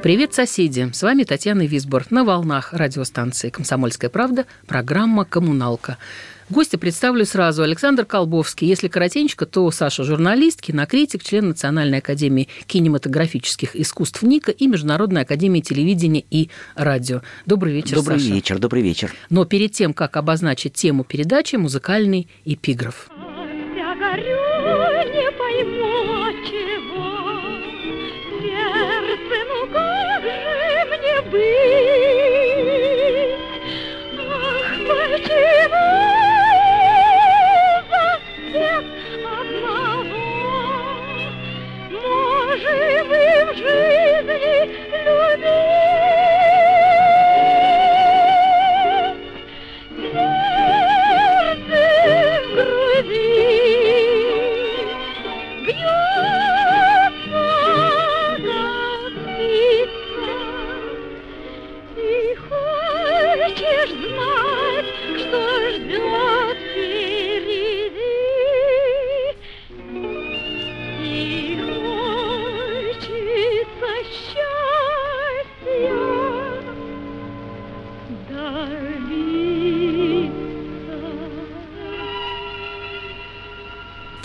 Привет, соседи! С вами Татьяна Висбор на волнах радиостанции «Комсомольская правда» программа «Коммуналка». Гостя представлю сразу. Александр Колбовский. Если коротенько, то Саша – журналист, кинокритик, член Национальной академии кинематографических искусств НИКа и Международной академии телевидения и радио. Добрый вечер, Добрый Саша. вечер, добрый вечер. Но перед тем, как обозначить тему передачи, музыкальный эпиграф. Я горю, не пойму Можем мы в жизни любить?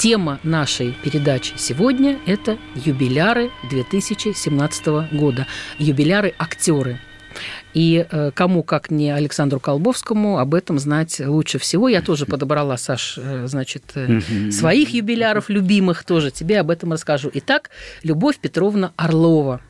Тема нашей передачи сегодня – это юбиляры 2017 года. Юбиляры – актеры. И э, кому, как не Александру Колбовскому, об этом знать лучше всего. Я тоже подобрала, Саш, э, значит, э, своих юбиляров любимых тоже. Тебе об этом расскажу. Итак, Любовь Петровна Орлова.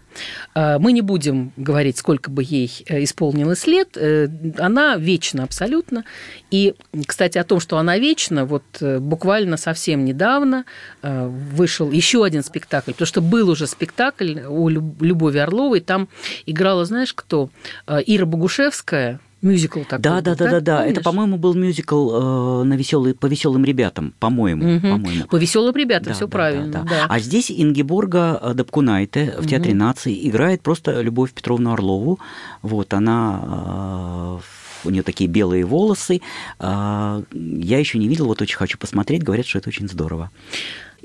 Э, Мы не будем говорить, сколько бы ей э, исполнилось лет. Э, Она вечна абсолютно. И, кстати, о том, что она вечна, вот буквально совсем недавно вышел еще один спектакль, потому что был уже спектакль Люб- Любови Орловой, там играла, знаешь, кто? Ира Богушевская, мюзикл такой. Да, да, да, да, да. Это, по-моему, был мюзикл э, на веселые, по веселым ребятам, по-моему, Мгм. по-моему. По веселым ребятам, Да, все да, правильно. да, Да, да. А здесь Ингеборга э, Дапкунайте в Театре нации играет просто Любовь Петровну Орлову. Вот она э, у нее такие белые волосы. А, Я еще не видел, вот очень хочу посмотреть. Говорят, что это очень здорово.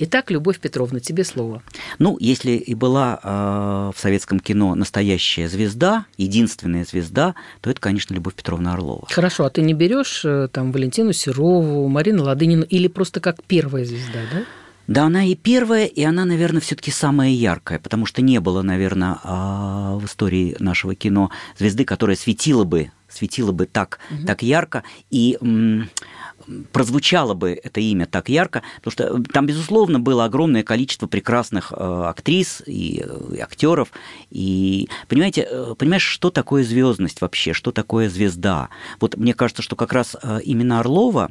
Итак, Любовь Петровна, тебе слово. Ну, если и была э, в советском кино настоящая звезда, единственная звезда, то это, конечно, Любовь Петровна Орлова. Хорошо, а ты не берешь э, там Валентину Серову, Марину Ладынину или просто как первая звезда, да? Да, она и первая, и она, наверное, все-таки самая яркая, потому что не было, наверное, а, в истории нашего кино звезды, которая светила бы, светила бы так, так ярко и прозвучало бы это имя так ярко, потому что там, безусловно, было огромное количество прекрасных э, актрис и, э, и актеров. И понимаете, э, понимаешь, что такое звездность вообще, что такое звезда? Вот мне кажется, что как раз э, именно Орлова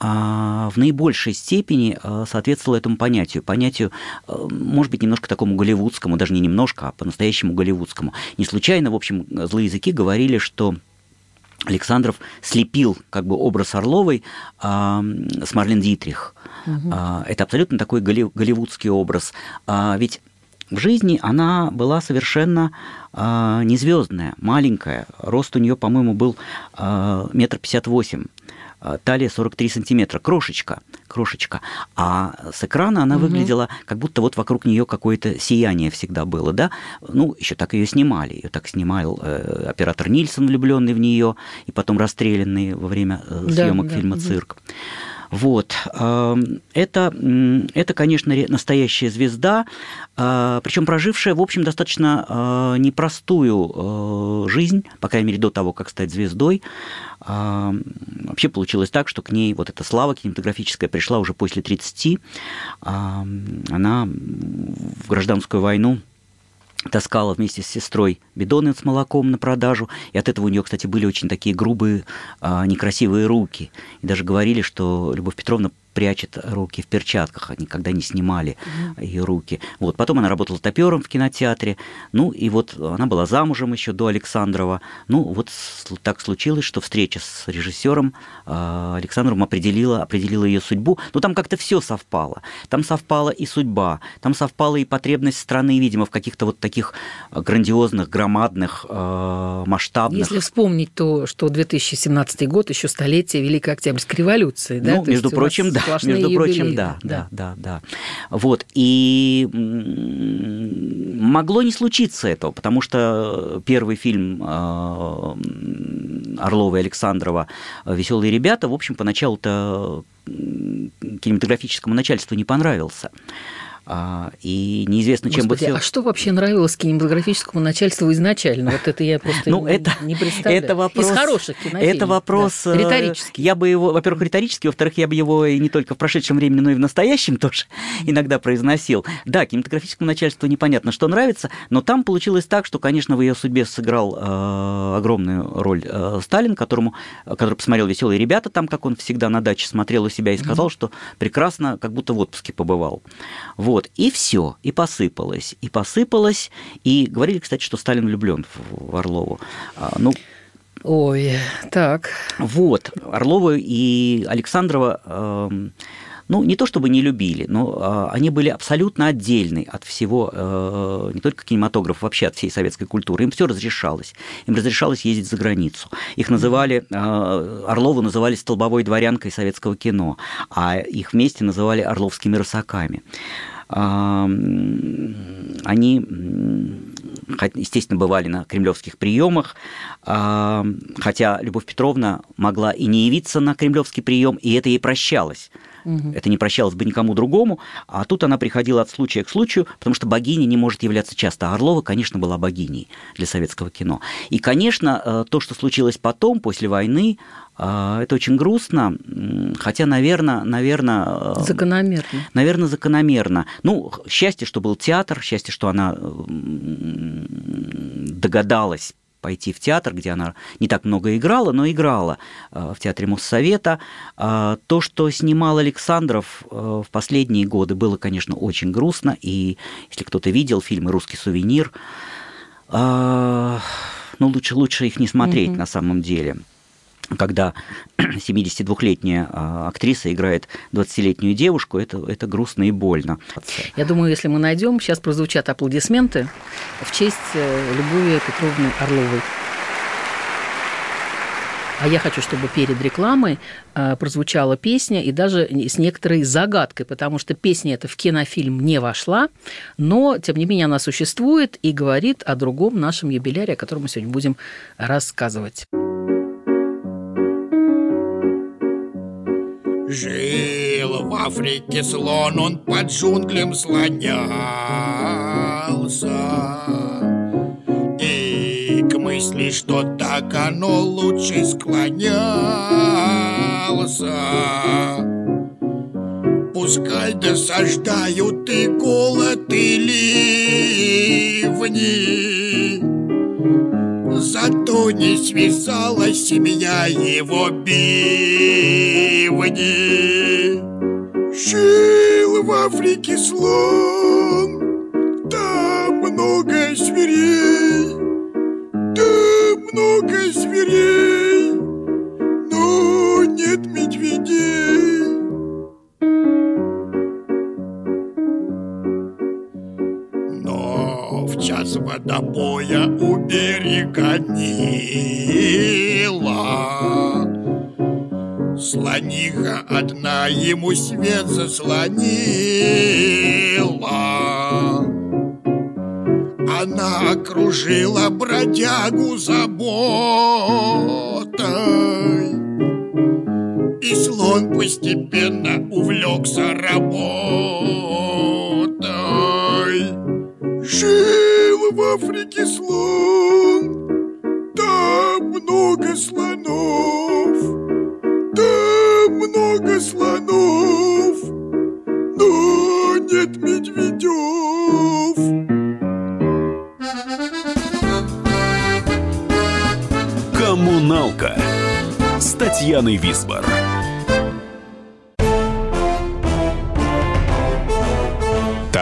а, в наибольшей степени соответствовало этому понятию. Понятию, может быть, немножко такому голливудскому, даже не немножко, а по-настоящему голливудскому. Не случайно, в общем, злые языки говорили, что Александров слепил как бы образ Орловой а, с Марлен Дитрих. А, это абсолютно такой голли- голливудский образ. А, ведь в жизни она была совершенно не звездная, маленькая. Рост у нее, по-моему, был метр пятьдесят восемь. А, Талия 43 сантиметра, крошечка, крошечка. А с экрана она выглядела, как будто вот вокруг нее какое-то сияние всегда было, да? Ну, еще так ее снимали. Ее так снимал э, оператор Нильсон, влюбленный в нее, и потом расстрелянный во время э, Да, съемок да, фильма мгм. «Цирк». Вот. эм, Это, это, конечно, настоящая звезда, причем прожившая, в общем, достаточно э, непростую э, жизнь, по крайней мере, до того, как стать звездой. А, Вообще получилось так, что к ней вот эта слава кинематографическая пришла уже после 30. А, Она в гражданскую войну таскала вместе с сестрой бидоны с молоком на продажу. И от этого у нее, кстати, были очень такие грубые, а, некрасивые руки. И даже говорили, что Любовь Петровна прячет руки в перчатках, они никогда не снимали ее руки. Вот. Потом она работала топером в кинотеатре, ну и вот она была замужем еще до Александрова. Ну вот так случилось, что встреча с режиссером э, Александровым определила, определила ее судьбу. Ну там как-то все совпало. Там совпала и судьба, там совпала и потребность страны, видимо, в каких-то вот таких грандиозных, громадных, э, масштабных Если вспомнить то, что 2017 год еще столетие Великой Октябрьской революции, да? Ну, То между у вас прочим, да, сплошные между прочим, юбилеи, да, да, да, да. Вот, и могло не случиться этого, потому что первый фильм э, Орлова и Александрова «Веселые ребята», в общем, поначалу-то кинематографическому начальству не понравился. А, И неизвестно, чем Господи, бы все... а что вообще нравилось кинематографическому начальству изначально? Вот это я просто Ну, не, это, не представляю. это вопрос, Из хороших кинофильмов. Это вопрос да, э, риторический. Я бы его, во-первых, риторически, во-вторых, я бы его и не только в прошедшем времени, но и в настоящем тоже иногда произносил. Да, кинематографическому начальству непонятно, что нравится, но там получилось так, что, конечно, в ее судьбе сыграл э, огромную роль э, Сталин, которому, который посмотрел «Веселые ребята», там, как он всегда на даче смотрел у себя и сказал, что прекрасно, как будто в отпуске побывал. Вот, и все, и посыпалось, и посыпалось, и говорили, кстати, что Сталин влюблен в, Орлову. А, ну, Ой, так. вот, Орлова и Александрова, эм, ну, не то чтобы не любили, но э, они были абсолютно отдельны от всего, э, не только кинематографа, вообще от всей советской культуры. Им все разрешалось. Им разрешалось ездить за границу. Их называли, э, Орлову называли столбовой дворянкой советского кино, а их вместе называли орловскими рысаками. Они, естественно, бывали на кремлевских приемах, хотя Любовь Петровна могла и не явиться на кремлевский прием, и это ей прощалось. Это не прощалось бы никому другому, а тут она приходила от случая к случаю, потому что богиня не может являться часто. А Орлова, конечно, была богиней для советского кино. И, конечно, э, то, что случилось потом, после войны, э, это очень грустно, хотя, наверное, наверное, Закономерно. Наверное, закономерно. Ну, счастье, что был театр, счастье, что она догадалась пойти в театр, где она не так много играла, но играла э, в театре Моссовета. А, То, что снимал Александров э, в последние годы, было, конечно, очень грустно. И если кто-то видел фильмы «Русский сувенир», ну, лучше, лучше их не смотреть на самом деле когда 72-летняя а, актриса играет 20-летнюю девушку, это, это грустно и больно. Я думаю, если мы найдем, сейчас прозвучат аплодисменты в честь э, Любови Петровны Орловой. А я хочу, чтобы перед рекламой э, прозвучала песня и даже с некоторой загадкой, потому что песня эта в кинофильм не вошла, но, тем не менее, она существует и говорит о другом нашем юбиляре, о котором мы сегодня будем рассказывать. Жил в Африке слон, он по джунглям слонялся. И к мысли, что так оно лучше склонялся. Пускай досаждают и голод, и ливни Зато не связалась семья его бивни. Жил в Африке слон, там много зверей, там много зверей, но нет медведей. В час водобоя у берега Нила. Слониха одна ему свет заслонила. Она окружила бродягу заботой. И слон постепенно увлекся работой. Жил в Африке слон. Там много слонов. Там много слонов. Но нет медведев Коммуналка с Татьяной Висбор.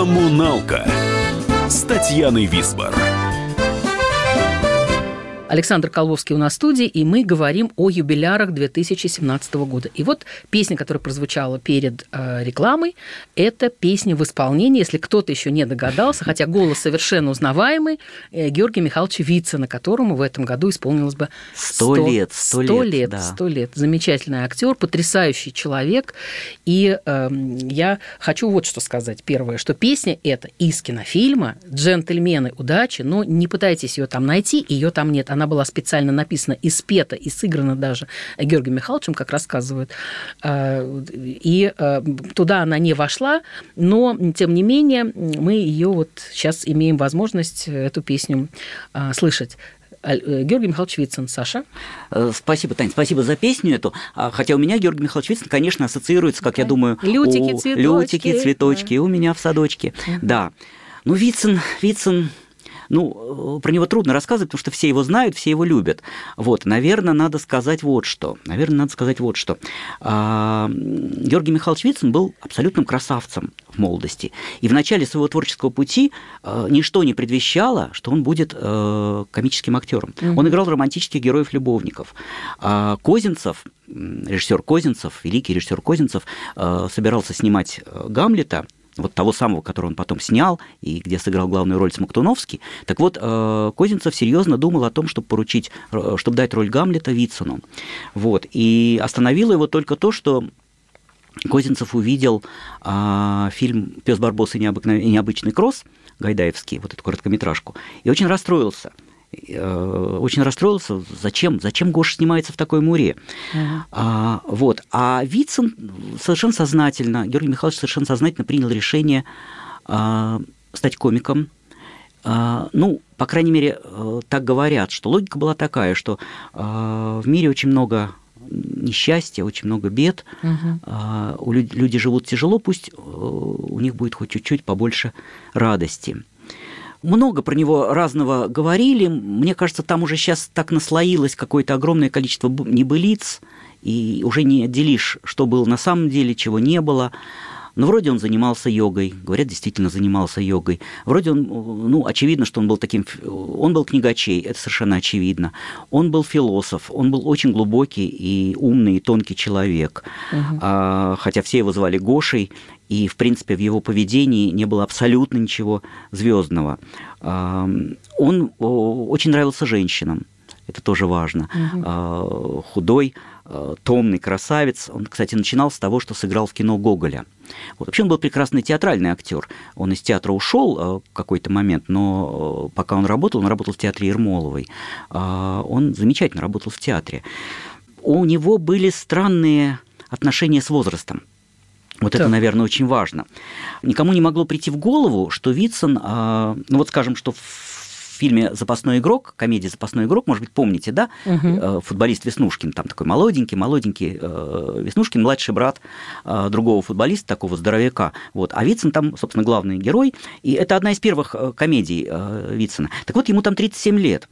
«Коммуналка» с Татьяной Висбор. Александр Колвовский у нас в студии, и мы говорим о юбилярах 2017 года. И вот песня, которая прозвучала перед э, рекламой, это песня в исполнении, если кто-то еще не догадался, хотя голос совершенно узнаваемый, э, Георгия Михайловича Вицина, которому в этом году исполнилось бы Сто лет, сто сто лет, лет, да. лет. Замечательный актер, потрясающий человек. И э, я хочу вот что сказать. Первое, что песня эта из кинофильма «Джентльмены удачи», но не пытайтесь ее там найти, ее там нет. Она была специально написана и спета, и сыграна даже Георгием Михайловичем, как рассказывают. Э, И э, туда она не вошла, но, тем не менее, мы ее вот сейчас имеем возможность э, эту песню э, слышать. Э, Георгий Михайлович Вицин, Саша. Э, Спасибо, Тань, спасибо за песню эту. А, Хотя у меня Георгий Михайлович Вицин, конечно, ассоциируется, как я думаю, Лютики, у- цветочки. лютики, цветочки, у меня в садочке. Да. Ну, Вицин, Вицин, ну, э, про него трудно рассказывать, потому что все его знают, все его любят. Вот, наверное, надо сказать вот что. Наверное, надо сказать вот что. А, Георгий Михайлович Вицин был абсолютным красавцем в молодости. И в начале своего творческого пути э, ничто не предвещало, что он будет э, комическим актером. Он играл романтических героев-любовников. А Козинцев, режиссер Козинцев, великий режиссер Козинцев, собирался снимать Гамлета вот того самого, который он потом снял, и где сыграл главную роль Смоктуновский. Так вот, э, Козинцев серьезно думал о том, чтобы поручить, э, чтобы дать роль Гамлета Вицину. Вот. И остановило его только то, что Козинцев увидел а, фильм «Пес Барбос и, необычный кросс» Гайдаевский, вот эту короткометражку, и очень расстроился. Э, Очень расстроился, зачем, зачем Гоша снимается в такой муре. А, вот. а Вицин совершенно сознательно, Георгий Михайлович совершенно сознательно принял решение а, стать комиком. А, ну, по крайней мере, э, так говорят, что логика была такая, что а, в мире очень много несчастья, очень много бед. А, у люд- люди живут тяжело, пусть э, у них будет хоть чуть-чуть побольше радости. Много про него разного говорили. Мне кажется, там уже сейчас так наслоилось какое-то огромное количество небылиц, и уже не отделишь, что было на самом деле, чего не было. Но вроде он занимался йогой, говорят, действительно занимался йогой. Вроде он, ну, очевидно, что он был таким, он был книгачей, это совершенно очевидно. Он был философ, он был очень глубокий и умный, и тонкий человек. А, хотя все его звали Гошей, и, в принципе, в его поведении не было абсолютно ничего звездного. Он очень нравился женщинам. Это тоже важно. А, Худой, а, томный красавец. Он, кстати, начинал с того, что сыграл в кино Гоголя. Вот. Вообще он был прекрасный театральный актер. Он из театра ушел а, в какой-то момент, но пока он работал, он работал в театре Ермоловой. Он замечательно работал в театре. У него были странные отношения с возрастом. Вот это, Так. наверное, очень важно. Никому не могло прийти в голову, что Вицин, а, ну вот скажем, что в фильме «Запасной игрок», комедия «Запасной игрок», может быть, помните, да? Э, Футболист Веснушкин, там такой молоденький, молоденький э, Веснушкин, младший брат э, другого футболиста, такого здоровяка. Вот. А Вицин там, собственно, главный герой. И это одна из первых комедий Вицина. Так вот, ему там 37 лет,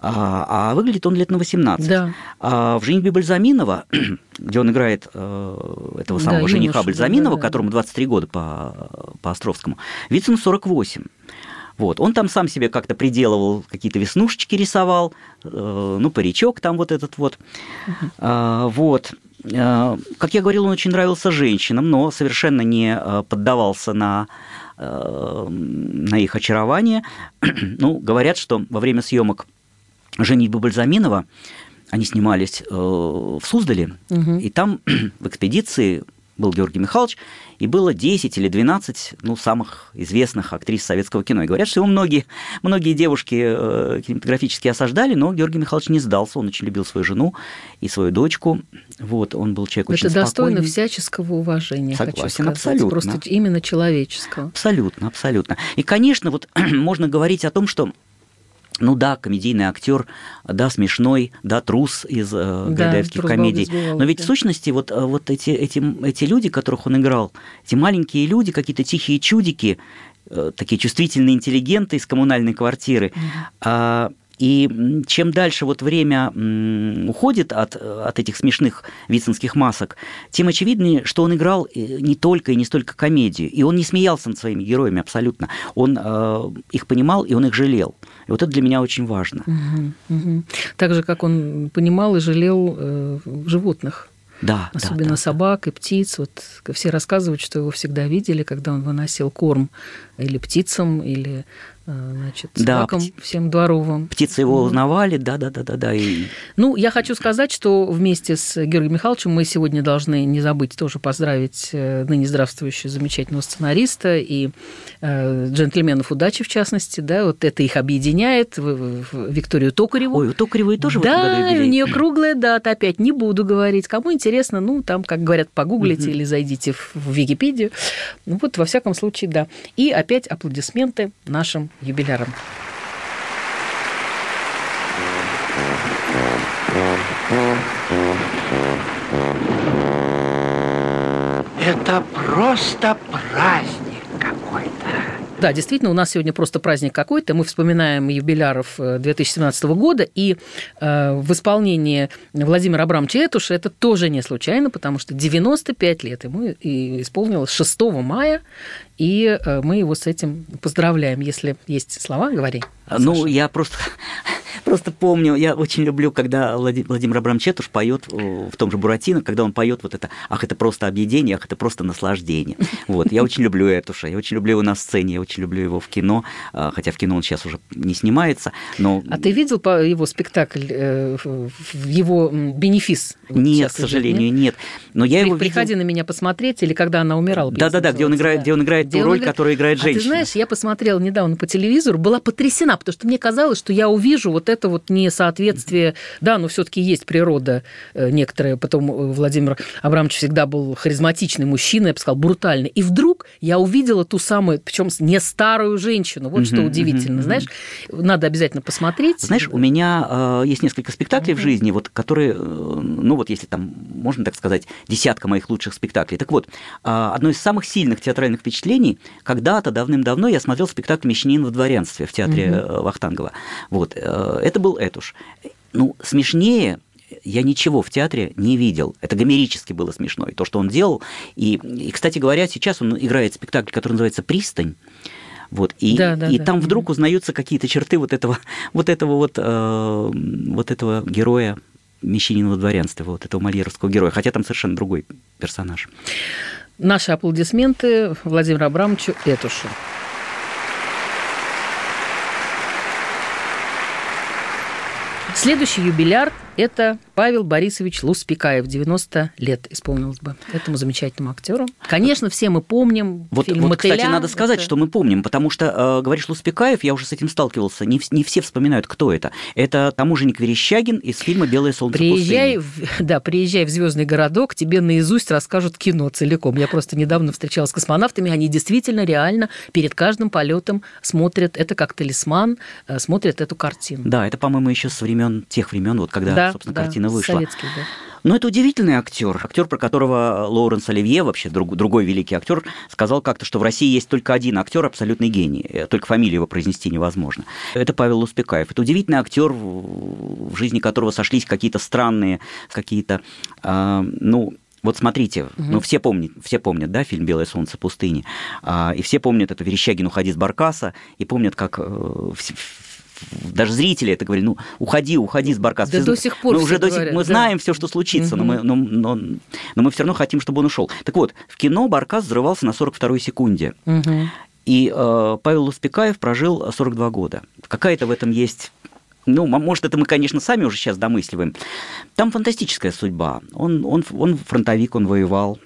а, а выглядит он лет на 18. Да. А в «Женитьбе Бальзаминова», где он играет этого Да, самого юношу, жениха да, Бальзаминова, да, да. которому 23 года по, по Островскому, Вицину 48. Вот. Он там сам себе как-то приделывал, какие-то веснушечки рисовал, э, ну, паричок там вот этот вот. А, вот. А, Как я говорил, он очень нравился женщинам, но совершенно не э, поддавался на э, на их очарование. ну, говорят, что во время съемок «Женитьбы Бальзаминова» они снимались э, в Суздале, и там в экспедиции был Георгий Михайлович, и было 10 или 12 ну, самых известных актрис советского кино. И говорят, что его многие, многие девушки э, кинематографически осаждали, но Георгий Михайлович не сдался, он очень любил свою жену и свою дочку. Вот, он был человек очень Это достойно спокойный. всяческого уважения, хочу Согласен, сказать. абсолютно. Просто именно человеческого. Абсолютно, абсолютно. И, конечно, вот можно говорить о том, что ну да, комедийный актер, да, смешной, да, трус из э, Да, гайдаевских комедий. бывалый, Но ведь в сущности вот, э, вот эти, эти, эти люди, которых он играл, эти маленькие люди, какие-то тихие чудики, э, такие чувствительные интеллигенты из коммунальной квартиры. А, и чем дальше вот время уходит от, от этих смешных вицинских масок, тем очевиднее, что он играл э, не только и не столько комедию. И он не смеялся над своими героями абсолютно. Он э, их понимал, и он их жалел. И вот это для меня очень важно. Мгм, мгм. Так же, как он понимал и жалел э, животных. Да, да, Особенно да, собак и птиц. Вот все рассказывают, что его всегда видели, когда он выносил корм или птицам, или э, значит, Да, собакам пти- всем дворовым. Птицы его узнавали, да, да, да, да, да. И Ну, я хочу сказать, что вместе с Георгием Михайловичем мы сегодня должны не забыть тоже поздравить э, ныне здравствующего замечательного сценариста и э, джентльменов удачи, в частности, да, вот это их объединяет, Викторию Токареву. Ой, у Токаревой тоже да, у нее круглая дата, опять не буду говорить. Кому интересно, ну, там, как говорят, погуглите или зайдите в, в Википедию. Ну, вот, во всяком случае, да. И опять аплодисменты нашим юбилярам. Это просто праздник какой-то. Да, действительно, у нас сегодня просто праздник какой-то. Мы вспоминаем юбиляров э, 2017 года. И э, в исполнении Владимира Абрамовича Этуша это тоже не случайно, потому что 95 лет ему и исполнилось 6 мая. И э, мы его с этим поздравляем. Если есть слова, говори. Ну, Саша. я просто, просто помню, я очень люблю, когда Влади- Владимир Абрамович Четуш поет в том же Буратино, когда он поет вот это «Ах, это просто объедение, ах, это просто наслаждение». Вот, я очень люблю Этуша, я очень люблю его на сцене, я очень люблю его в кино, а, хотя в кино он сейчас уже не снимается, но... А ты видел его спектакль, э, его бенефис? Нет, к сожалению, нет? нет. Но я его видел- Приходи на меня посмотреть, или когда она умирала. Да-да-да, где он называется, играет, да. где он играет ту роль, которую играет А ты женщина. знаешь, я посмотрела недавно по телевизору, была потрясена, потому что мне казалось, что я увижу вот это вот несоответствие. Да, но все таки есть природа э, некоторая. Потом э, Владимир Абрамович всегда был харизматичный мужчина, я бы сказала, брутальный. И вдруг я увидела ту самую, причем не старую женщину. Вот что удивительно, знаешь. Надо обязательно посмотреть. Знаешь, у меня э, есть несколько спектаклей в жизни, вот, которые, ну вот если там, можно так сказать, десятка моих лучших спектаклей. Так вот, одно из самых сильных театральных впечатлений, когда-то давным-давно я смотрел спектакль «Мещанин в дворянстве» в театре э, Вахтангова. Вот, э, это был Этуш. Ну, смешнее я ничего в театре не видел. Это гомерически было смешно, и то, что он делал. И, и, кстати говоря, сейчас он играет спектакль, который называется «Пристань». Вот, и, Да, да, и да. там вдруг узнаются какие-то черты вот этого вот, этого вот, э, вот этого героя мещанина во дворянстве, вот этого мольеровского героя, хотя там совершенно другой персонаж. Наши аплодисменты Владимиру Абрамовичу Этушу. Следующий юбиляр – это Павел Борисович Луспекаев, 90 лет исполнилось бы этому замечательному актеру. Конечно, все мы помним Вот, фильм вот «Мотыля». кстати, надо сказать, Это- что мы помним, потому что, э, говоришь, Луспекаев, я уже с этим сталкивался, не, не все вспоминают, кто это. Это таможенник Верещагин из фильма «Белое солнце Приезжай, пустыни». в, да, приезжай в звездный городок, тебе наизусть расскажут кино целиком. Я просто недавно встречалась с космонавтами, они действительно реально перед каждым полетом смотрят это как талисман, э, смотрят эту картину. Да, это, по-моему, еще со времен тех времен, вот когда, Да, собственно, да, картина вышла. советский, да. Но это удивительный актер. Актер, про которого Лоуренс Оливье, вообще друг- другой великий актер, сказал как-то, что в России есть только один актер, абсолютный гений. Э, Только фамилию его произнести невозможно. Это Павел Успекаев. Это удивительный актер, в жизни которого сошлись какие-то странные, какие-то, а, ну, вот смотрите, ну все помнят, все помнят, да, фильм «Белое солнце пустыни», А, и все помнят эту Верещагин «Уходи с Баркаса», и помнят, как э, даже зрители это говорили, ну, уходи, уходи с Баркаса. Да Все до сих пор Мы уже до сих- говорят, мы да. знаем все, что случится, но, мы, но, но, но мы все равно хотим, чтобы он ушел. Так вот, в кино Баркас взрывался на 42-й секунде. Мгм. И э, Павел Успекаев прожил 42 года. Какая-то в этом есть... Ну, может, это мы, конечно, сами уже сейчас домысливаем. Там фантастическая судьба. Он, он, он фронтовик, он воевал.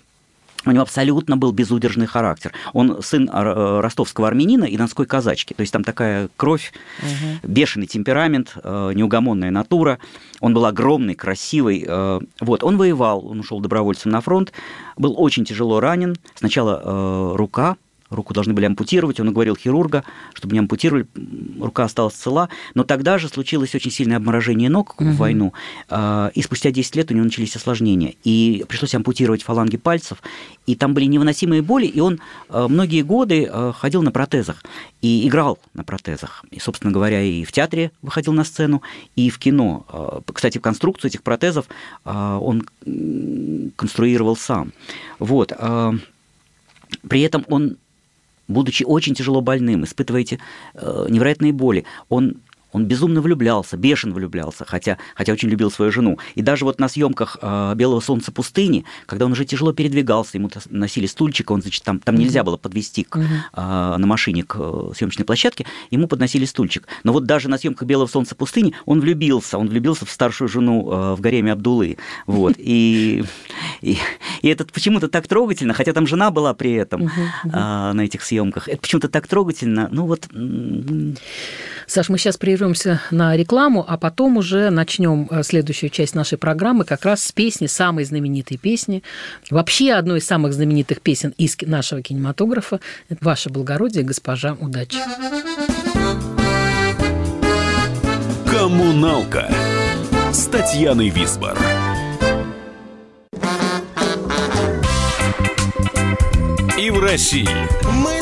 У него абсолютно был безудержный характер. Он сын э, ростовского армянина и донской казачки. То есть там такая кровь, угу. бешеный темперамент, э, неугомонная натура. Он был огромный, красивый. Э, вот, он воевал, он ушел добровольцем на фронт, был очень тяжело ранен. Сначала рука руку должны были ампутировать, он уговорил хирурга, чтобы не ампутировали, рука осталась цела, но тогда же случилось очень сильное обморожение ног угу. в войну, а, и спустя 10 лет у него начались осложнения, и пришлось ампутировать фаланги пальцев, и там были невыносимые боли, и он а, многие годы а, ходил на протезах и играл на протезах, и, собственно говоря, и в театре выходил на сцену, и в кино. Кстати, конструкцию этих протезов он конструировал сам. Вот. При этом он будучи очень тяжело больным, испытываете э, невероятные боли, он он безумно влюблялся, бешено влюблялся, хотя, хотя очень любил свою жену. И даже вот на съемках э, «Белого солнца пустыни», когда он уже тяжело передвигался, ему носили стульчик, он, значит, там, там нельзя было подвести к, э, на машине к э, съемочной площадке, ему подносили стульчик. Но вот даже на съемках «Белого солнца пустыни» он влюбился, он влюбился в старшую жену э, в гареме Абдулы. Вот. И, и, и это почему-то так трогательно, хотя там жена была при этом э, на этих съемках. Это почему-то так трогательно. Ну вот... Саш, мы сейчас прервемся на рекламу, а потом уже начнем э, следующую часть нашей программы как раз с песни, самой знаменитой песни, вообще одной из самых знаменитых песен из нашего кинематографа «Ваше благородие, госпожа удачи». Коммуналка с Татьяной Висбор. И в России. Мысли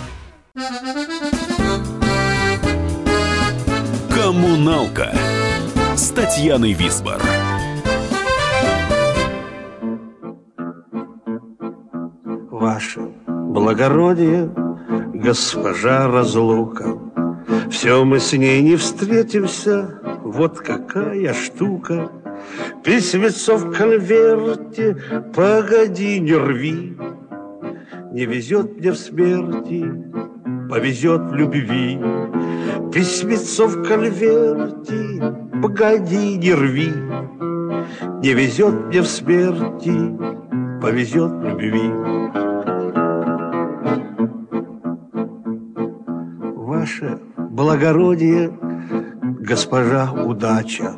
Коммуналка с Татьяной Висбор. Ваше благородие, госпожа разлука, Все мы с ней не встретимся, вот какая штука. Письмецо в конверте, погоди, не рви, Не везет мне в смерти, повезет в любви. Письмецо в конверте, погоди, не рви. Не везет мне в смерти, повезет в любви. Ваше благородие, госпожа удача,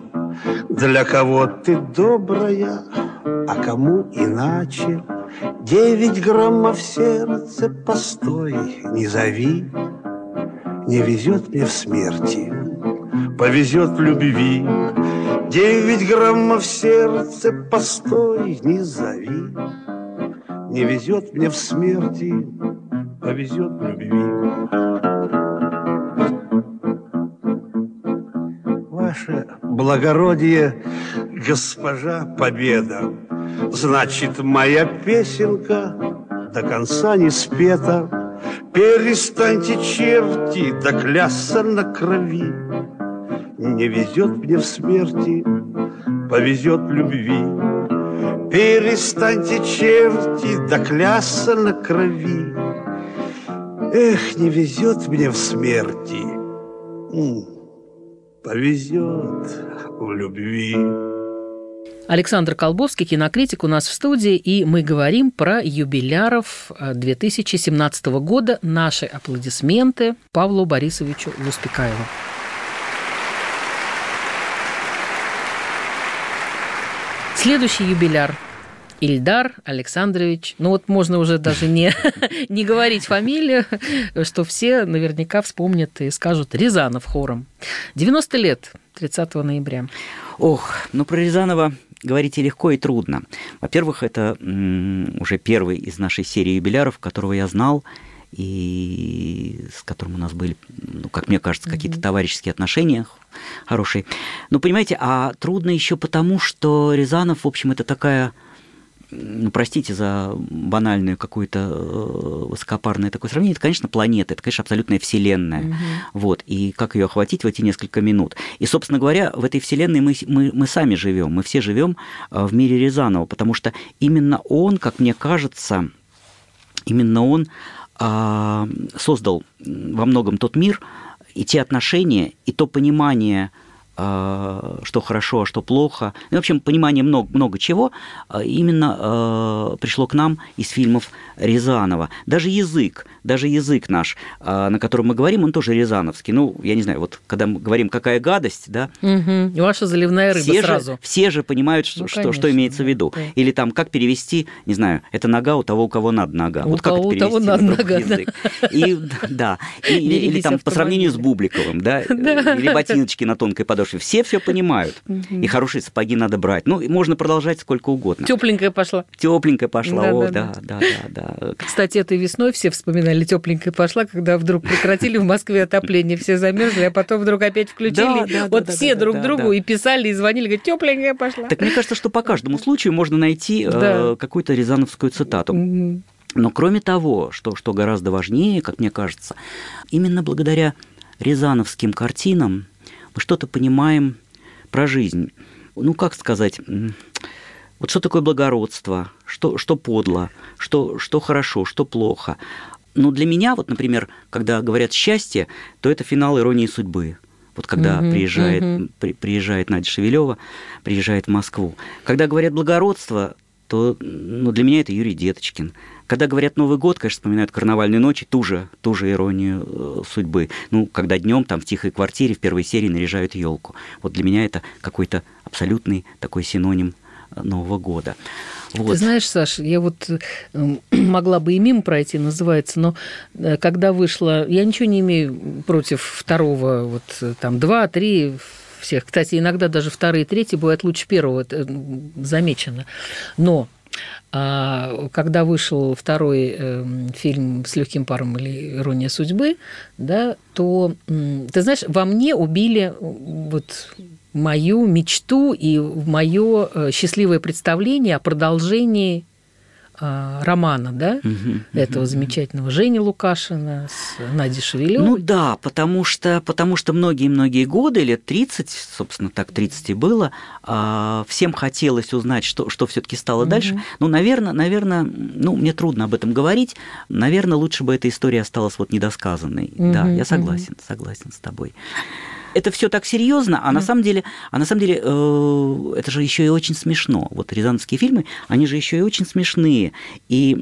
Для кого ты добрая, а кому иначе. Девять граммов сердце, постой, не зови, не везет мне в смерти, повезет в любви. Девять граммов сердце, постой, не зови. Не везет мне в смерти, повезет в любви. Ваше благородие, госпожа Победа, Значит, моя песенка до конца не спета. Перестаньте, черти, да клясться на крови. Не везет мне в смерти, повезет в любви. Перестаньте, черти, да клясться на крови. Эх, не везет мне в смерти, повезет в любви. Александр Колбовский, кинокритик, у нас в студии, и мы говорим про юбиляров 2017 э, года. Наши аплодисменты Павлу Борисовичу Луспекаеву. Следующий юбиляр Ильдар Александрович. Ну вот можно уже даже не, не говорить фамилию, что все наверняка вспомнят и скажут Рязанов хором. 90 лет, 30 ноября. Ох, ну про Рязанова говорите легко и трудно. Во-первых, это уже первый из нашей серии юбиляров, которого я знал, и с которым у нас были, ну, как мне кажется, какие-то товарищеские отношения хорошие. Ну, понимаете, а трудно еще потому, что Рязанов, в общем, это такая простите за банальное какое-то э, высокопарное такое сравнение, это, конечно, планета, это, конечно, абсолютная вселенная. Мгм. Вот, и как ее охватить в эти несколько минут. И, собственно говоря, в этой вселенной мы, мы, мы сами живем, мы все живем э, в мире Рязанова, потому что именно он, как мне кажется, именно он а, создал во многом тот мир и те отношения, и то понимание, что хорошо, а что плохо, и, в общем, понимание много, много чего а, именно а, пришло к нам из фильмов Рязанова. Даже язык, даже язык наш, а, на котором мы говорим, он тоже рязановский. Ну, я не знаю, вот когда мы говорим «какая гадость», да, Мгм. Ваша заливная рыба все сразу. Же, все же понимают, что, Ну, что, конечно, что имеется в да, виду. да. Или там, как перевести, не знаю, это нога у того, у кого надо нога. У вот как кого это у того перевести надо нога, да. язык? И, да, и- или, там по сравнению с. Бубликовым, да, Да. или ботиночки на тонкой подошве. Все все понимают. И хорошие сапоги надо брать. Ну, можно продолжать сколько угодно. Тепленькая пошла. Тепленькая пошла, о, да, да, да, да. Кстати, этой весной все вспоминали тепленькая пошла, когда вдруг прекратили в Москве отопление, все замерзли, а потом вдруг опять включили. Да, да, вот да, все друг другу и писали, и звонили, говорят, тепленькая пошла. Так мне кажется, что по каждому случаю можно найти э, какую-то рязановскую цитату. Мгм. Но кроме того, что, что гораздо важнее, как мне кажется, именно благодаря рязановским картинам мы что-то понимаем про жизнь. Ну, как сказать, вот что такое благородство, что, что подло, что, что хорошо, что плохо. Ну, для меня, вот, например, когда говорят «счастье», то это финал «Иронии судьбы». Вот когда Мгм, приезжает, мгм. при- приезжает Надя Шевелева, приезжает в Москву. Когда говорят благородство, то ну, для меня это Юрий Деточкин. Когда говорят Новый год, конечно, вспоминают карнавальные ночи, ту же, ту же иронию э, судьбы. Ну, когда днем там в тихой квартире в первой серии наряжают елку. Вот для меня это какой-то абсолютный такой синоним Нового года. Вот. Ты знаешь, Саш, я вот э, могла бы и мимо пройти, называется, но э, когда вышла, я ничего не имею против второго, вот э, там два, три всех. Кстати, иногда даже вторые и третьи бывают лучше первого, это замечено. Но когда вышел второй э, фильм с легким паром или Ирония судьбы, да, то ты знаешь, во мне убили э, вот мою мечту и мое э, счастливое представление о продолжении романа, да, Мгм, этого мгм. замечательного Жени Лукашина с Надей Шевелевой. Ну да, потому что, потому что многие-многие годы, лет 30, собственно, так 30 и было, а, всем хотелось узнать, что, что все-таки стало Мгм. дальше. Ну, наверное, наверное, ну, мне трудно об этом говорить. Наверное, лучше бы эта история осталась вот недосказанной. да, Мгм, я согласен, согласен с тобой. Это все так серьезно, а на самом деле, а на самом деле э, это же еще и очень смешно. Вот рязановские фильмы, они же еще и очень смешные. И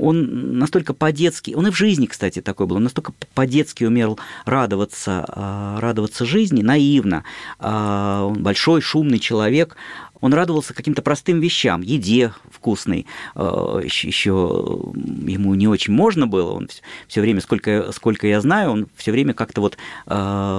он настолько по-детски, он и в жизни, кстати, такой был, он настолько по-детски умел радоваться, а, радоваться жизни, наивно. А, Он большой, шумный человек, он радовался каким-то простым вещам, еде вкусной. Еще, ему не очень можно было, он все время, сколько, сколько я знаю, он все время как-то вот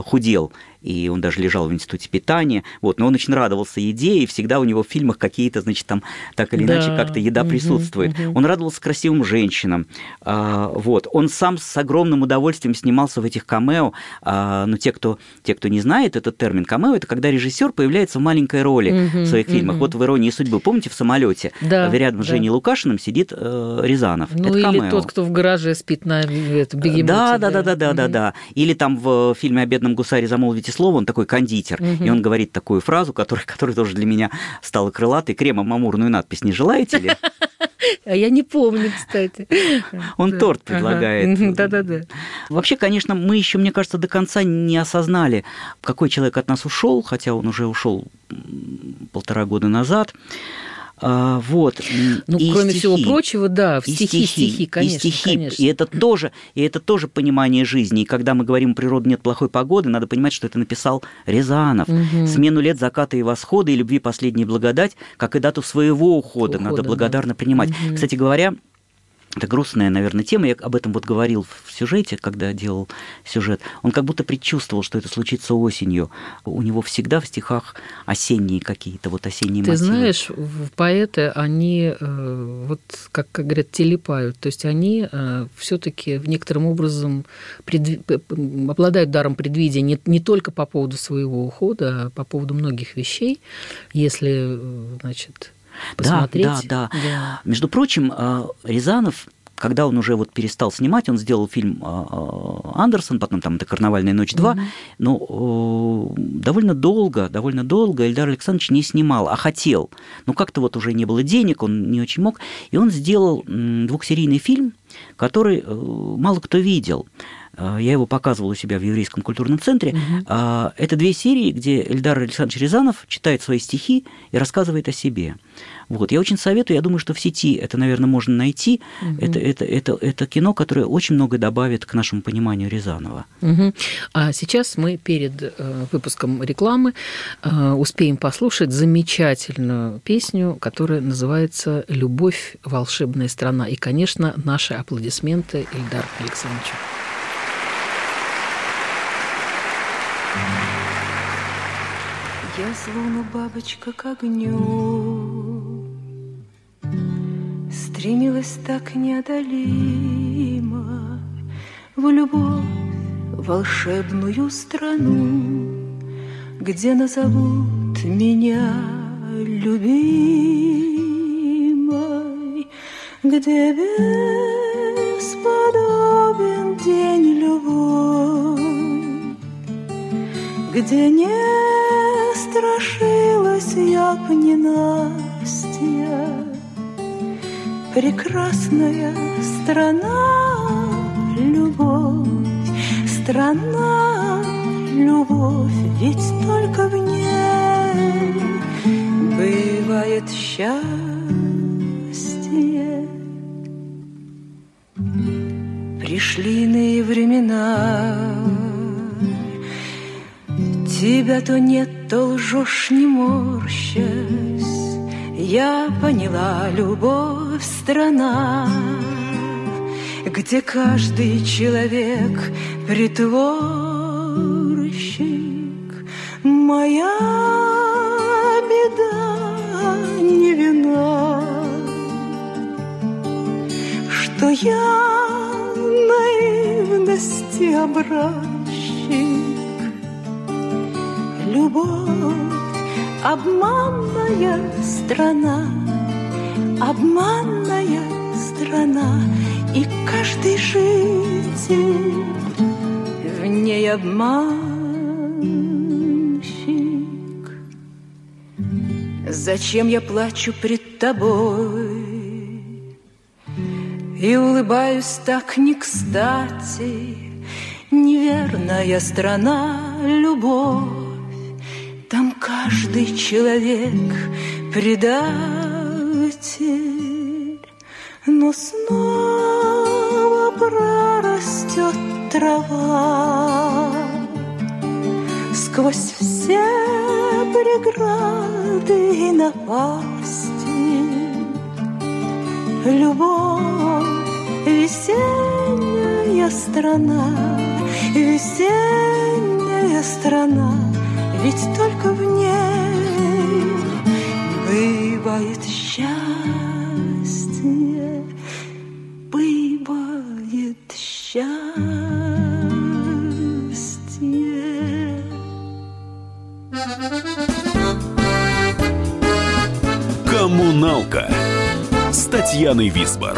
худел. И он даже лежал в институте питания. Вот, но он очень радовался еде, и всегда у него в фильмах какие-то, значит, там так или Да. иначе как-то еда Мгм, присутствует. мгм. Он радовался красивым женщинам. А, вот. Он сам с огромным удовольствием снимался в этих камео. А, но те кто, те, кто не знает этот термин камео, это когда режиссер появляется в маленькой роли Мгм, в своих фильмах. мгм. Вот в «Иронии судьбы». Помните, в самолете Да, рядом с да. Женей Лукашиным сидит э, Рязанов. Ну, это или камео. тот, кто в гараже спит на это, бегемоте. Да, да, да, да, да, да, да. Или там в фильме о бедном гусаре замолвите слово, он такой кондитер, Мгм. и он говорит такую фразу, которая, которая тоже для меня стала крылатой. Кремом амурную надпись не желаете ли? А я не помню, кстати. Он Да. торт Ага. предлагает. Мгм, Да-да-да. Вообще, конечно, мы еще, мне кажется, до конца не осознали, какой человек от нас ушел, хотя он уже ушел полтора года назад. А, вот. Ну, и кроме всего стихи. прочего, да, в И стихи, стихи, конечно, и стихи, конечно. и это тоже, и это тоже понимание жизни. И когда мы говорим, у природы нет плохой погоды, надо понимать, что это написал Рязанов. Мгм. Смену лет заката и восхода и любви последней благодать, как и дату своего ухода, Ухода, надо да. благодарно принимать. Мгм. Кстати говоря, это грустная, наверное, тема. Я об этом вот говорил в сюжете, когда делал сюжет. Он как будто предчувствовал, что это случится осенью. У него всегда в стихах осенние какие-то, вот осенние Ты мотивы. знаешь, в- поэты, они, э, вот как как говорят, телепают. То есть они все-таки некоторым образом предви- п- п- обладают даром предвидения не, не только по поводу своего ухода, а по поводу многих вещей. Если, э, значит, посмотреть. Да, да, да. Между прочим, э, Рязанов когда он уже вот перестал снимать, он сделал фильм а, а, Андерсон, потом там это «Карнавальная ночь 2», mm-hmm. но довольно долго, довольно долго Эльдар Александрович не снимал, а хотел. Но как-то вот уже не было денег, он не очень мог, и он сделал двухсерийный фильм, который э, мало кто видел. А, я его показывал у себя в Еврейском культурном центре. Угу. Это две серии, где Эльдар Александрович Рязанов читает свои стихи и рассказывает о себе. Вот. Я очень советую, я думаю, что в сети это, наверное, можно найти. Угу. Это, это, это, это кино, которое очень много добавит к нашему пониманию Рязанова. Угу. А сейчас мы перед э, выпуском рекламы э, успеем послушать замечательную песню, которая называется «Любовь. Волшебная страна». И, конечно, наши аплодисменты Ильдар Александровичу. Я словно бабочка к огню Стремилась так неодолимо В любовь, волшебную страну Где назовут меня любимой Где бесподобен день любовь Где нет страшилась я б ненастья. Прекрасная страна, любовь, страна, любовь, ведь только в ней бывает счастье. Пришли иные тебя то нет, то лжешь, не морщась, Я поняла, любовь страна, Где каждый человек притворщик. Моя беда не вина, Что я наивности образчик, любовь, обманная страна, обманная страна, и каждый житель в ней обманщик. Зачем я плачу пред тобой и улыбаюсь так не кстати? Неверная страна, любовь каждый человек предатель, но снова прорастет трава сквозь все преграды и напасти. Любовь, весенняя страна, весенняя страна — ведь только в ней бывает счастье, бывает счастье. Коммуналка с Татьяной Висбор.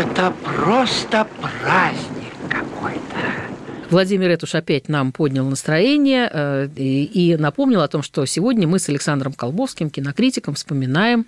Это просто праздник. Владимир Этуш опять нам поднял настроение э, и напомнил о том, что сегодня мы с Александром Колбовским, кинокритиком, вспоминаем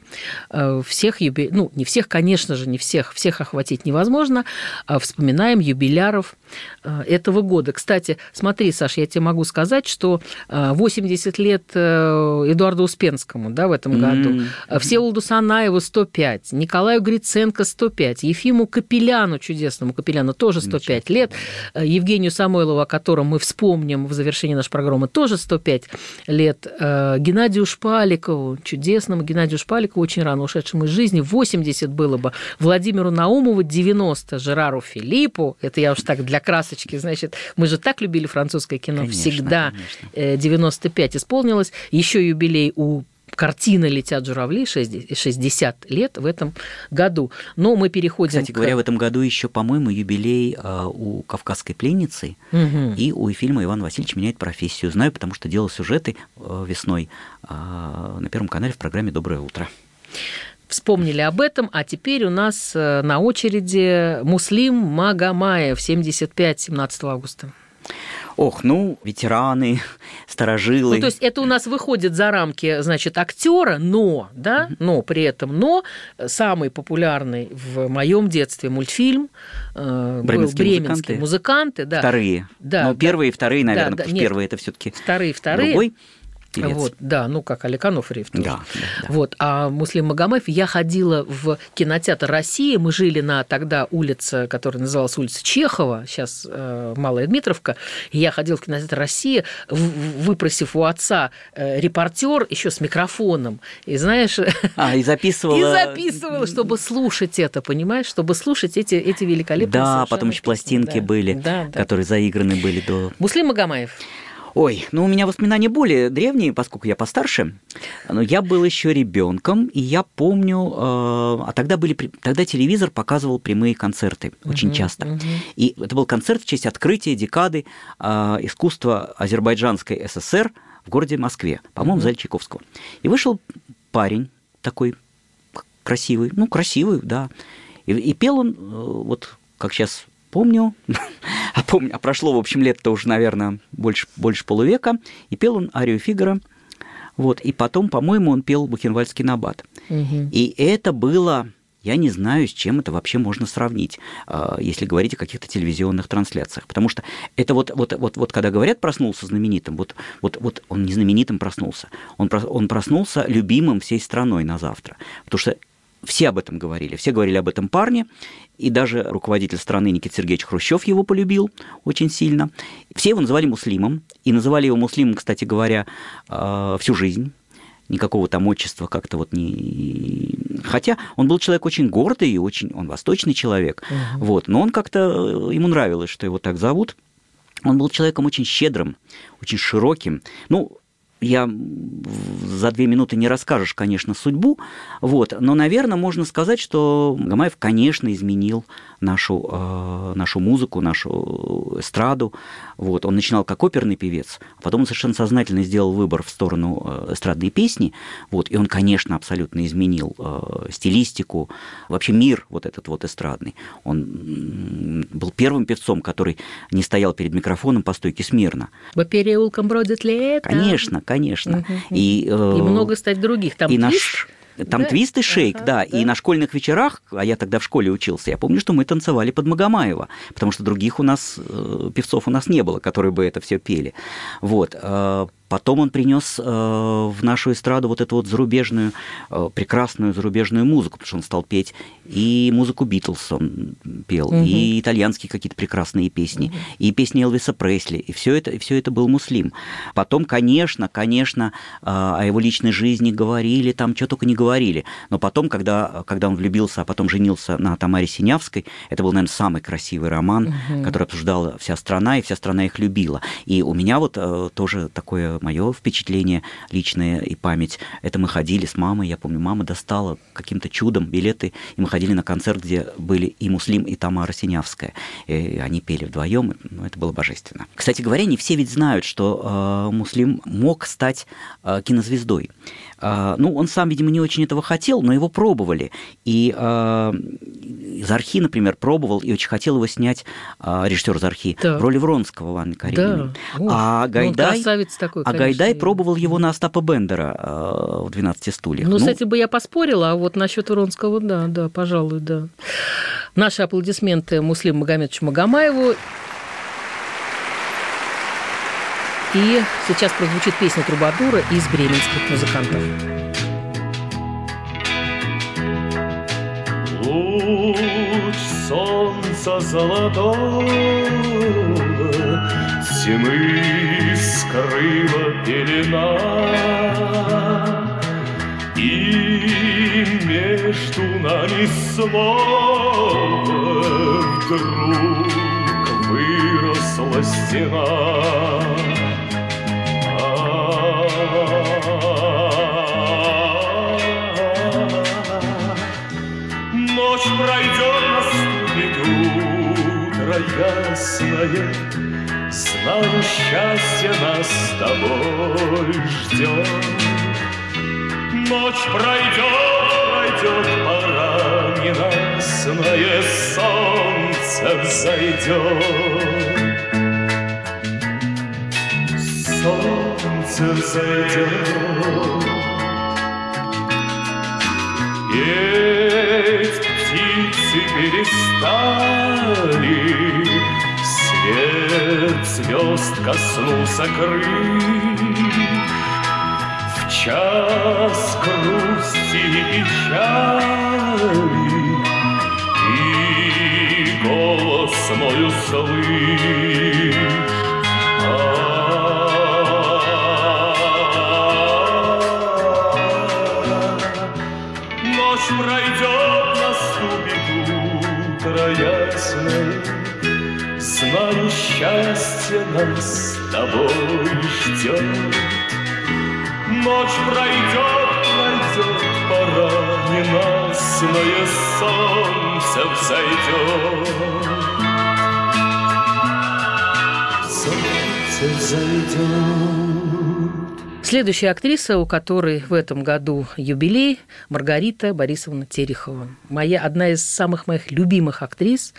э, всех юбиляров, ну, не всех, конечно же, не всех, всех охватить невозможно, а вспоминаем юбиляров э, этого года. Кстати, смотри, Саш, я тебе могу сказать, что 80 лет Эдуарду Успенскому да, в этом году, mm-hmm. Всеволоду Санаеву 105, Николаю Гриценко 105, Ефиму Капеляну, чудесному Капеляну, тоже 105 лет, Евгению Самойлову Самойлову, о котором мы вспомним в завершении нашей программы, тоже 105 лет. Э, Геннадию Шпаликову, чудесному Геннадию Шпаликову, очень рано ушедшему из жизни, 80 было бы. Владимиру Наумову 90, Жерару Филиппу, это я уж так для красочки, значит, мы же так любили французское кино, Конечно, всегда конечно. 95 исполнилось. Еще юбилей у картины «Летят журавли» 60 60 лет в этом году. Но мы переходим Кстати к... говоря, в этом году еще, по-моему, юбилей а, у «Кавказской пленницы» Мгм. и у фильма «Иван Васильевич меняет профессию». Знаю, потому что делал сюжеты э, весной а, на Первом канале в программе «Доброе утро». Вспомнили об этом, а теперь у нас э, на очереди Муслим Магомаев, 75, 17 августа. Ох, ну, ветераны, старожилы. Ну, то есть это у нас выходит за рамки, значит, актера, но, да, но при этом, но самый популярный в моем детстве мультфильм э, был Бременские «Бременские музыканты», да. Вторые. Да, ну, да. первые и вторые, Да, наверное, да, что нет. первые это все-таки Вторые, вторые. другой певец. Вот, да, ну как Анофриев тоже. Да, да, да. Вот, а Муслим Магомаев, я ходила в кинотеатр России, мы жили на тогда улице, которая называлась улица Чехова, сейчас э, Малая Дмитровка, и я ходила в кинотеатр России, в- выпросив у отца э, репортер еще с микрофоном, и знаешь... А, и записывала... И записывала, чтобы слушать это, понимаешь, чтобы слушать эти, эти великолепные Да, потом еще пластинки Да, были, да, да. которые заиграны были до Муслим Магомаев. Ой, ну у меня воспоминания более древние, поскольку я постарше. Но я был еще ребенком, и я помню, э, а тогда были, тогда телевизор показывал прямые концерты очень Мгм, часто. мгм. И это был концерт в честь открытия декады э, искусства Азербайджанской ССР в городе Москве, по-моему, в зале Чайковского. И вышел парень такой красивый, ну красивый, да, и, и пел он, э, вот как сейчас помню, а, помню, а прошло, в общем, лет-то уже, наверное, больше, больше полувека, и пел он арию Фигара, вот, и потом, по-моему, он пел Бухенвальдский набат. Мгм. И это было, я не знаю, с чем это вообще можно сравнить, а, если говорить о каких-то телевизионных трансляциях. Потому что это вот, вот, вот, вот когда говорят проснулся знаменитым, вот, вот, вот он не знаменитым проснулся, он, он проснулся любимым всей страной на завтра. Потому что все об этом говорили, все говорили об этом парне, и даже руководитель страны Никита Сергеевич Хрущев его полюбил очень сильно. Все его называли муслимом, и называли его муслимом, кстати говоря, э, всю жизнь. Никакого там отчества как-то вот не... Хотя он был человек очень гордый и очень... Он восточный человек, вот, но он как-то... э, Ему нравилось, что его так зовут. Он был человеком очень щедрым, очень широким. Ну, я за две минуты не расскажешь, конечно, судьбу, вот, но, наверное, можно сказать, что Гамаев, конечно, изменил нашу, э, нашу музыку, нашу эстраду. Вот, он начинал как оперный певец, а потом он совершенно сознательно сделал выбор в сторону э, эстрадной песни, вот, и он, конечно, абсолютно изменил э, стилистику, вообще мир вот этот вот эстрадный. Он был первым певцом, который не стоял перед микрофоном по стойке смирно. По переулкам бродит лето. Конечно, конечно. Мгм. И, э, И много, кстати, других. Там и наш там да? твист и шейк, Ага, да. И на школьных вечерах, а я тогда в школе учился, я помню, что мы танцевали под Магомаева, потому что других у нас, э, певцов у нас не было, которые бы это все пели. Вот. Потом он принес э, в нашу эстраду вот эту вот зарубежную, э, прекрасную зарубежную музыку, потому что он стал петь и музыку Битлз он пел, Мгм. и итальянские какие-то прекрасные песни, и песни Элвиса Пресли, и все это, и все это был муслим. Потом, конечно, конечно, э, о его личной жизни говорили, там что только не говорили, но потом, когда, когда он влюбился, а потом женился на Тамаре Синявской, это был, наверное, самый красивый роман, Мгм. который обсуждала вся страна, и вся страна их любила. И у меня вот э, тоже такое мое впечатление личное и память. Это мы ходили с мамой, я помню, мама достала каким-то чудом билеты, и мы ходили на концерт, где были и Муслим, и Тамара Синявская. И они пели вдвоем, ну, это было божественно. Кстати говоря, не все ведь знают, что э, Муслим мог стать э, кинозвездой. Э, ну, он сам, видимо, не очень этого хотел, но его пробовали. И э, Зархи, например, пробовал и очень хотел его снять э, режиссер Зархи Так. в роли Вронского в Анне Карениной. Да. А ну, Гайдай, такой, а конечно, Гайдай и- пробовал его на Остапа Бендера э, в «12 стульях». Ну, с этим бы я поспорила, а вот насчет Уронского, да, да, пожалуй, да. Наши аплодисменты Муслиму Магомедовичу Магомаеву. И сейчас прозвучит песня Трубадура из бременских музыкантов. Луч солнца золотого Зимы скрыла пелена И между нами снова вдруг выросла стена ясное Знаю, счастье нас с тобой ждет. Ночь пройдет, пройдет, пора ненастное Солнце взойдет. Солнце взойдет. Петь птицы перестали, Свет звезд коснулся крыль. В час грусти и печали Ты голос мой услышь. Знаю, счастье нас с тобой ждет. Ночь пройдет, пройдет, пора ненастное солнце взойдет. Солнце взойдет. Следующая актриса, у которой в этом году юбилей, Маргарита Борисовна Терехова. Моя, одна из самых моих любимых актрис.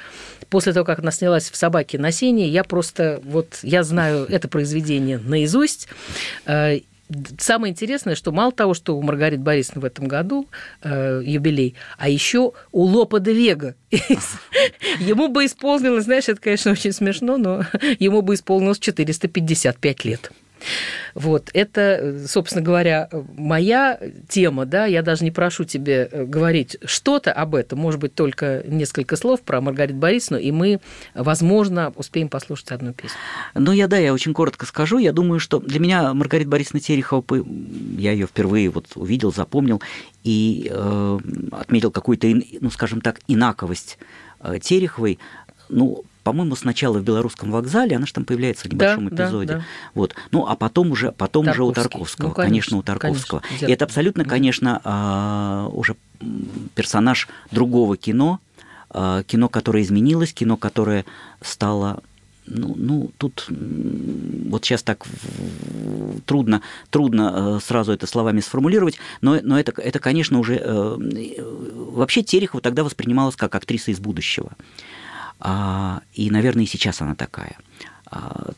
После того, как она снялась в «Собаке на сене», я просто, вот, я знаю это произведение наизусть. Э, Самое интересное, что мало того, что у Маргариты Борисовны в этом году э, юбилей, а еще у Лопа де Вега. Ему бы исполнилось, знаешь, это, конечно, очень смешно, но ему бы исполнилось 455 лет. Вот, это, собственно говоря, моя тема, да, я даже не прошу тебе говорить что-то об этом, может быть, только несколько слов про Маргариту Борисовну, и мы, возможно, успеем послушать одну песню. Ну, я, да, я очень коротко скажу. Я думаю, что для меня Маргарита Борисовна Терехова, я ее впервые вот увидел, запомнил и э, отметил какую-то, ну, скажем так, инаковость э, Тереховой. Ну, по-моему, сначала в Белорусском вокзале, она же там появляется в небольшом да, эпизоде. Да, да. Вот. Ну, а потом уже, потом уже у Тарковского. Ну, конечно, конечно, у Тарковского. Конечно, и это абсолютно, конечно, а, уже персонаж другого кино, а, кино, которое изменилось, кино, которое стало ну, ну, тут вот сейчас так трудно, трудно сразу это словами сформулировать, но, но это, это, конечно, уже... Вообще Терехова тогда воспринималась как актриса из будущего. И, наверное, и сейчас она такая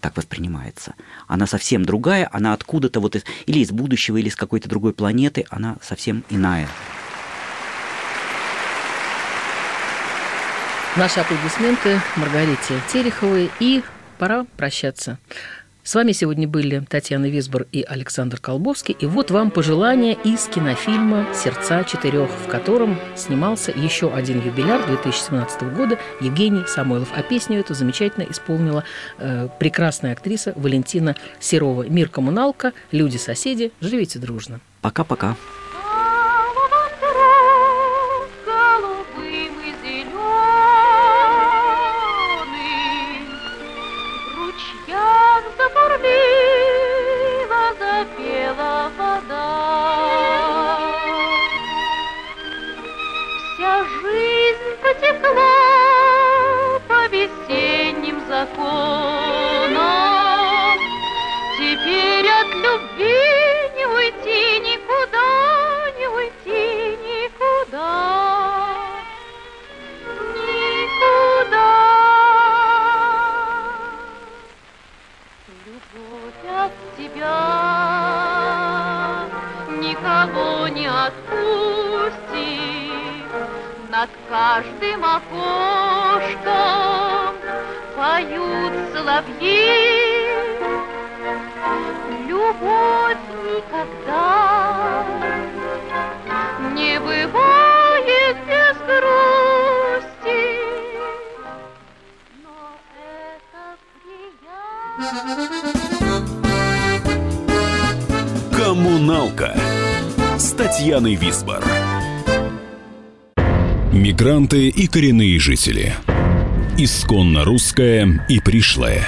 так воспринимается. Она совсем другая, она откуда-то вот из, или из будущего, или с какой-то другой планеты, она совсем иная. Наши аплодисменты Маргарите Тереховой, и пора прощаться. С вами сегодня были Татьяна Висбор и Александр Колбовский. И вот вам пожелание из кинофильма «Сердца четырех», в котором снимался еще один юбиляр 2017 года Евгений Самойлов. А песню эту замечательно исполнила э, прекрасная актриса Валентина Серова. «Мир коммуналка», «Люди-соседи», живите дружно. Пока-пока. От любви не уйти никуда, не уйти никуда. Никуда. Любовь от тебя никого не отпустит. Над каждым окошком поют соловьи. Любовь никогда не бывает без грусти. Но это приятно. Коммуналка с Татьяной Висбор. Мигранты и коренные жители. Исконно русское и пришлое.